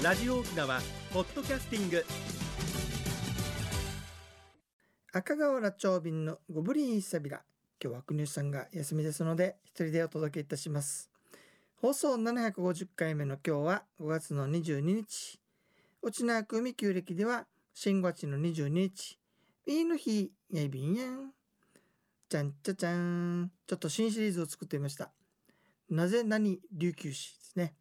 ラジオ沖縄ポッドキャスティング。赤瓦町便のゴブリンサビラ今日は国吉さんが休みですので一人でお届けいたします。放送750回目の今日は5月の22日。内縄組旧暦では新月の22日。いいの日やいびんやん。じゃんちゃちゃん。ちょっと新シリーズを作ってみました。なぜ何琉球史ですね。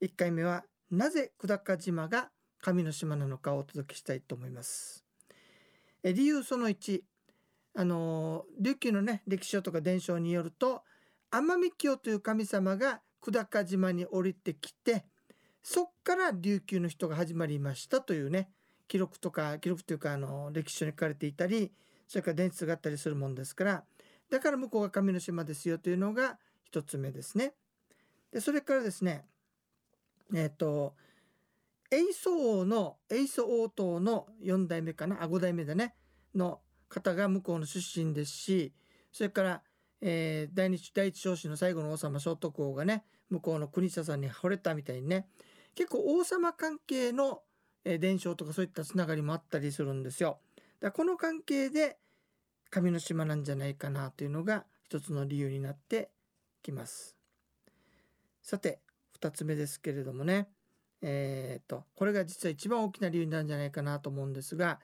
1回目はなぜ久高島が神の島なのかをお届けしたいと思いますえ理由その1あの琉球のね歴史書とか伝承によると奄美清という神様が久高島に降りてきてそっから琉球の人が始まりましたというね記録とか記録というかあの歴史書に書かれていたりそれから伝説があったりするもんですからだから向こうが神の島ですよというのが一つ目ですね。でそれからですねえっ、ー、と永宗王の永宗王党の4代目かな？あ5代目だねの方が向こうの出身ですしそれから、えー、第二第一少子の最後の王様聖徳王がね向こうの国下さんに惚れたみたいにね結構王様関係の、えー、伝承とかそういったつながりもあったりするんですよ。だこの関係で神の島なんじゃないかなというのが一つの理由になってきます。さて2つ目ですけれどもねえー、っとこれが実は一番大きな理由なんじゃないかなと思うんですが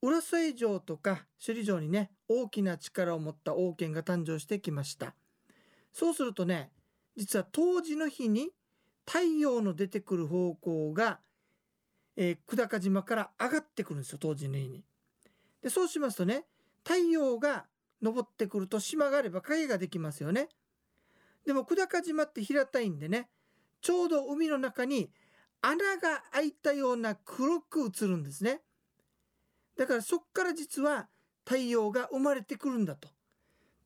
浦添城とか首里城にね大きな力を持った王権が誕生してきましたそうするとね実は当時の日に太陽の出てくる方向が、えー、久高島から上がってくるんですよ当時の日に。でそうしますとね太陽が昇ってくると島があれば影ができますよね。でも久高島って平たいんでねちょうど海の中に穴が開いたような黒く映るんですね。だからそっから実は太陽が生まれてくるんだと。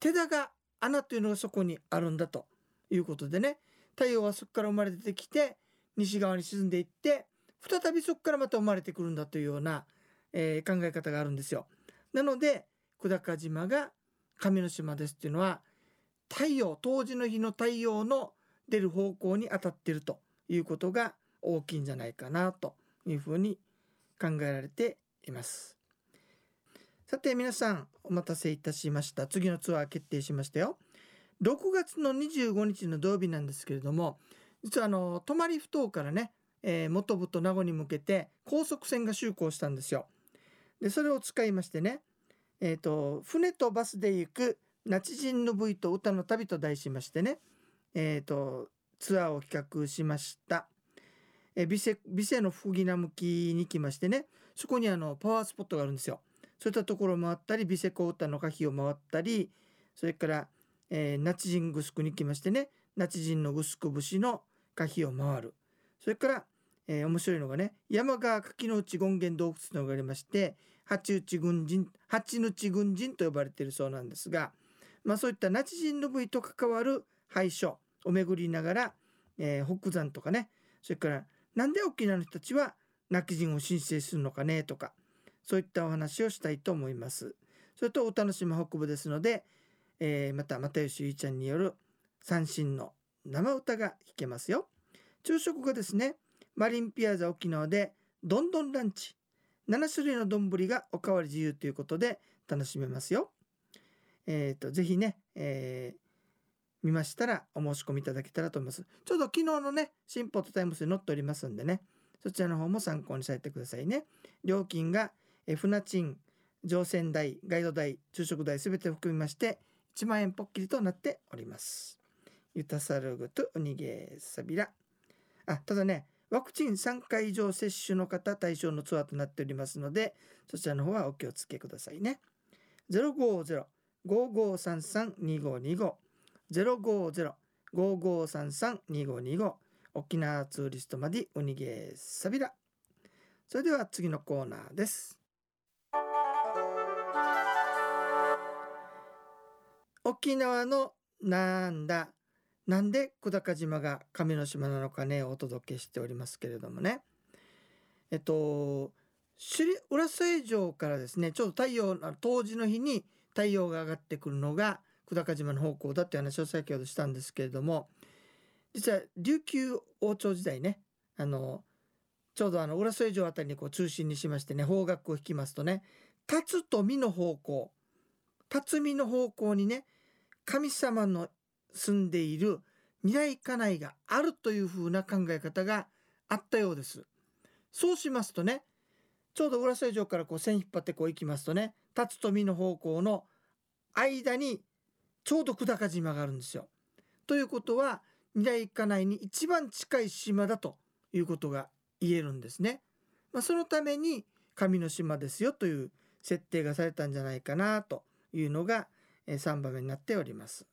手だが穴というのがそこにあるんだということでね太陽はそこから生まれてきて西側に沈んでいって再びそこからまた生まれてくるんだというような、えー、考え方があるんですよ。なので久高島が神の島ですっていうのは太陽当時の日の太陽の出る方向に当たっているということが大きいんじゃないかなというふうに考えられています。さて皆さんお待たせいたしました次のツアー決定しましたよ。6月の25日の土曜日なんですけれども実はあの泊不島からね、えー、元部と名護に向けて高速船が就航したんですよ。でそれを使いましてね、えーと、船とバスで行くナチジンの部位と歌の旅と題しましてね、えーと、ツアーを企画しました。え、ビセビセの吹な向きに来ましてねそこにあのパワースポットがあるんですよ。そういったところを回ったりビセコ歌の歌碑を回ったりそれから、えー、ナチジングスクに来ましてねナチジンのグスク節の歌碑を回るそれから、えー、面白いのがね山川柿の内権現洞窟と呼ばれまして八内軍人八内軍人と呼ばれているそうなんですが、まあ、そういったナチ人の部位と関わる廃所を巡りながら、えー、北山とかねそれからなんで沖縄の人たちは泣き人を申請するのかねとかそういったお話をしたいと思います。それとお楽しみ北部ですので、えー、また又吉ゆいちゃんによる三振の生歌が弾けますよ。昼食がですねマリンピアザ沖縄でどんどんランチ7種類の丼がおかわり自由ということで楽しめますよ。えっ、ー、と、ぜひね、えー、見ましたらお申し込みいただけたらと思います。ちょうど昨日のね、新ポットタイムスに載っておりますんでね、そちらの方も参考にされてくださいね。料金が、えー、船賃、乗船代、ガイド代、昼食代すべて含みまして、1万円ぽっきりとなっております。ユタサルグとウニゲーサビラ。あ、ただね、ワクチン3回以上接種の方対象のツアーとなっておりますので、そちらの方はお気をつけくださいね。050 050-5533-2525 050-5533-2525沖縄ツーリストまでウニゲーサビラそれでは次のコーナーです。沖縄のなんだ。なんで久高島が神の島なのかねお届けしておりますけれどもね。えっと浦添城からですねちょうど太陽の当時の日に太陽が上がってくるのが久高島の方向だって話を先ほどしたんですけれども実は琉球王朝時代ねあのちょうどあの浦添城あたりにこう中心にしましてね方角を引きますとね辰と美の方向辰巳の方向にね神様の住んでいる未来家内があるというふうな考え方があったようです。そうしますとねちょうど浦添城からこう線引っ張ってこう行きますとね辰と美の方向の間にちょうど久高島があるんですよ。ということは未来家内に一番近い島だということが言えるんですね。まあ、そのために神の島ですよという設定がされたんじゃないかなというのが3番目になっております。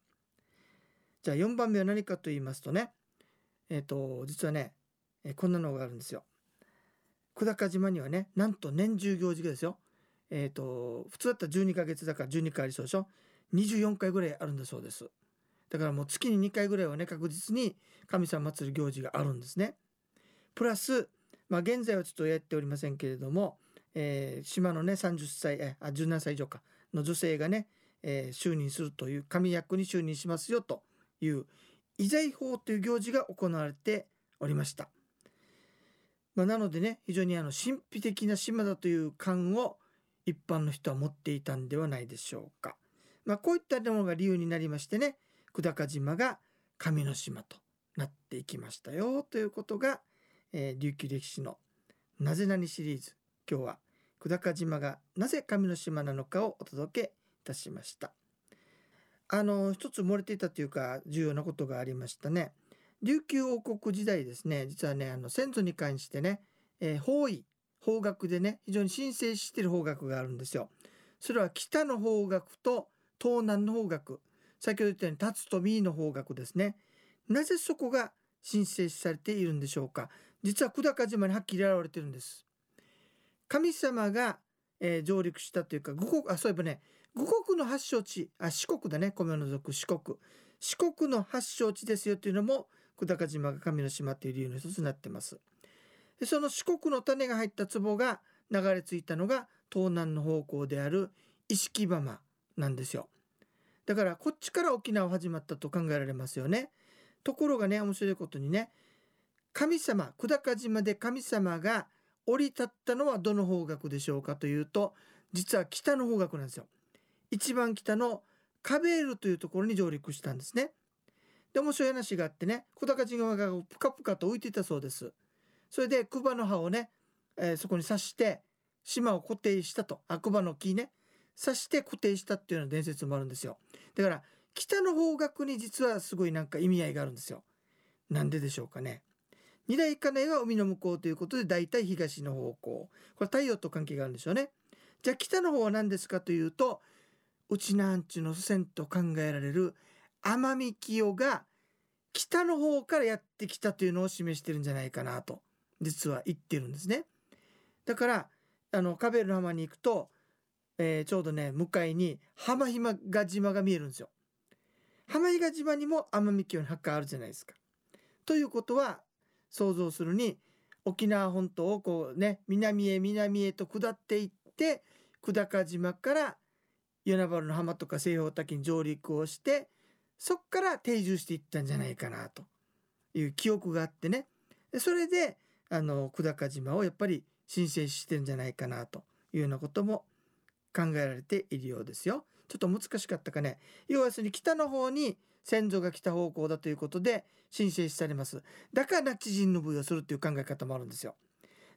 じゃあ4番目は何かと言いますとねえっ、ー、と実はねこんなのがあるんですよ。久高島にはねなんと年中行事がですよえっ、ー、と普通だったら12ヶ月だから12回ありそうでしょ？24回ぐらいあるんだそうです。だからもう月に2回ぐらいはね確実に神様祭る行事があるんですね。プラスまあ現在はちょっとやっておりませんけれども、えー、島のね30歳えあ17歳以上かの女性がね、えー、就任するという神役に就任しますよという遺財法という行事が行われておりました。まあ、なのでね非常にあの神秘的な島だという感を一般の人は持っていたんではないでしょうか。まあ、こういったものが理由になりましてね久高島が神の島となっていきましたよということが、えー、琉球歴史の「なぜなに」シリーズ今日は久高島がなぜ神の島なのかをお届けいたしました。あの一つ漏れていたというか重要なことがありましたね。琉球王国時代ですね実はねあの先祖に関してね、えー、方位方角でね非常に申請してる方角があるんですよ。それは北の方角と東南の方角先ほど言ったように立つと右の方角ですね。なぜそこが申請されているんでしょうか実は久高島にはっきり現れてるんです。神様が、えー、上陸したというか五国あそういえばね五国の発祥地あ四国だね米を除く四国四国の発祥地ですよというのも久高島が神の島という理由の一つになってます。でその四国の種が入った壺が流れ着いたのが東南の方向である石木浜なんですよ。だからこっちから沖縄始まったと考えられますよね。ところがね面白いことにね神様久高島で神様が降り立ったのはどの方角でしょうかというと実は北の方角なんですよ。一番北のカベールというところに上陸したんですね。で面白い話があってね小高島がプカプカと浮いていたそうですそれでクバの葉をね、えー、そこに刺して島を固定したと。あクバの木ね。刺して固定したっていうような伝説もあるんですよ。だから北の方角に実はすごいなんか意味合いがあるんですよ。なんででしょうかね。二大金は海の向こうということで大体東の方向。これ太陽と関係があるんでしょうね。じゃあ北の方は何ですかというとうちなんちの祖先と考えられる奄美清が北の方からやってきたというのを示してるんじゃないかなと。実は言ってるんですね。だからあのカベルの浜に行くと、えー、ちょうどね向かいに浜比嘉島が見えるんですよ。浜比嘉島にも奄美清の墓あるじゃないですか。ということは想像するに沖縄本島をこうね南へ南へと下っていって久高島から与那原の浜とか西方滝に上陸をしてそっから定住していったんじゃないかなという記憶があってねそれであの久高島をやっぱり申請してるんじゃないかなというようなことも考えられているようですよ。ちょっと難しかったかね。要はするに北の方に先祖が来た方向だということで申請されます。だから知人の部位をするという考え方もあるんですよ。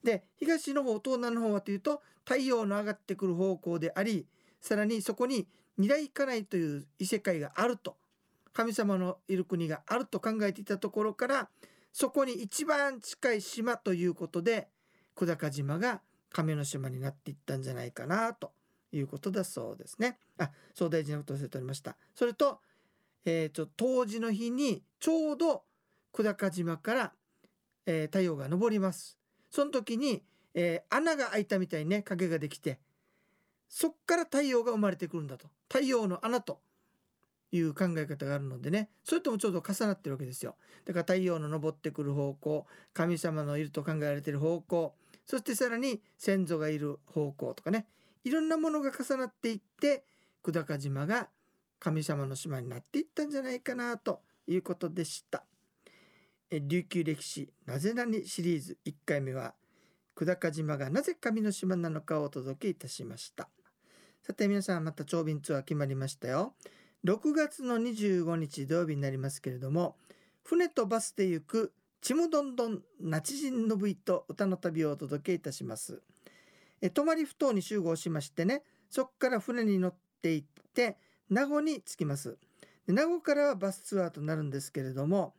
で東の方東南の方はというと太陽の上がってくる方向でありさらにそこに二来家内という異世界があると神様のいる国があると考えていたところからそこに一番近い島ということで久高島が亀の島になっていったんじゃないかなということだそうですね。あそう大事なことを忘れておりました。それと,、えーと、当時の日にちょうど久高島から、えー、太陽が昇ります。その時に、えー、穴が開いたみたいにね影ができてそっから太陽が生まれてくるんだと太陽の穴という考え方があるのでね。それともちょうど重なってるわけですよ。だから太陽の昇ってくる方向神様のいると考えられている方向そしてさらに先祖がいる方向とかね。いろんなものが重なっていって久高島が神様の島になっていったんじゃないかなということでした。琉球歴史なぜなにシリーズ1回目は久高島がなぜ神の島なのかをお届けいたしました。さて皆さんまた長便ツアー決まりましたよ。6月の25日土曜日になりますけれども船とバスで行くちむどんどんなちじんのぶいと歌の旅をお届けいたします。え泊まりふ頭に集合しましてねそこから船に乗って行って名護に着きます。名護からはバスツアーとなるんですけれども、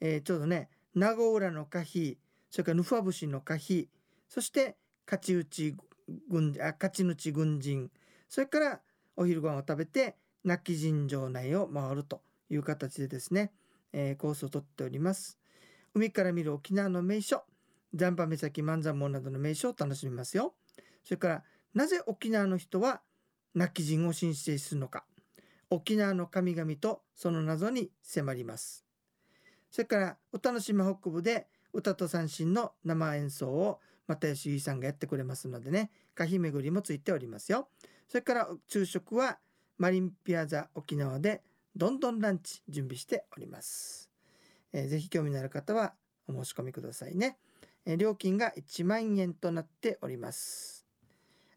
えー、ちょうどね名護浦の可否それからヌファ節の可否そして勝ち打ち軍あ勝ち抜ち軍人それからお昼ご飯を食べて亡き尋常内を回るという形でですね、えー、コースをとっております。海から見る沖縄の名所残波岬万山門などの名所を楽しみますよ。それからなぜ沖縄の人は亡き人を申請するのか。沖縄の神々とその謎に迫ります。それからお楽しみ北部で歌と三振の生演奏を又吉由衣さんがやってくれますのでね歌碑巡りもついておりますよ。それから昼食はマリンピアザ沖縄でどんどんランチ準備しております、えー、ぜひ興味のある方はお申し込みくださいね、えー、料金が1万円となっております。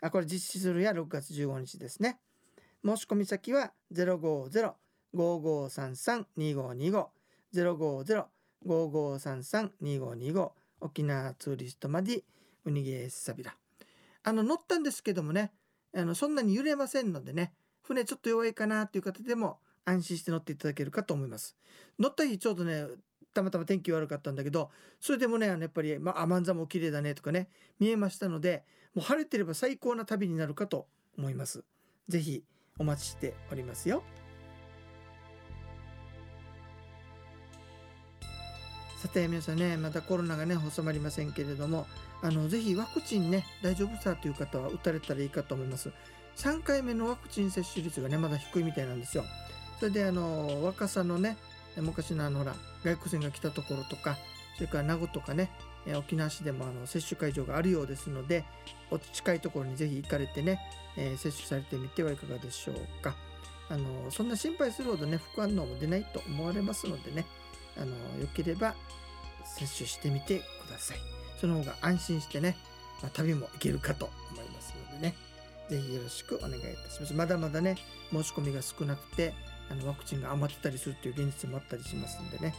あこれ実施するや6月15日ですね。申し込み先は050-5533-2525 050-5533-2525沖縄ツーリストマディウニゲースサビラ。あの乗ったんですけどもねあのそんなに揺れませんのでね船ちょっと弱いかなっていう方でも安心して乗っていただけるかと思います。乗った日ちょうどねたまたま天気悪かったんだけどそれでもねあのやっぱり、まあ、アマンザも綺麗だねとかね見えましたのでもう晴れてれば最高な旅になるかと思います。是非お待ちしておりますよ。さて皆さんねまたコロナがね収まりませんけれどもあのぜひワクチンね大丈夫さという方は打たれたらいいかと思います。3回目のワクチン接種率がねまだ低いみたいなんですよ。それであの若さのね昔のあのほら外国人が来たところとかそれから名護とかね沖縄市でもあの接種会場があるようですのでお近いところにぜひ行かれてね、えー、接種されてみてはいかがでしょうか。あのそんな心配するほどね副反応も出ないと思われますのでねあのよければ接種してみてください。その方が安心してね、まあ、旅も行けるかと思いますのでね。是非よろしくお願いいたします。まだまだね申し込みが少なくてあのワクチンが余ってたりするという現実もあったりしますんでね、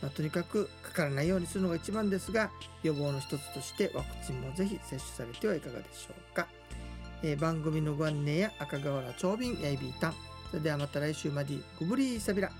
まあ、とにかくかからないようにするのが一番ですが予防の一つとしてワクチンもぜひ接種されてはいかがでしょうか、えー、番組のご案内や赤瓦長瓶やいびーたん。それではまた来週までグブリーサビラ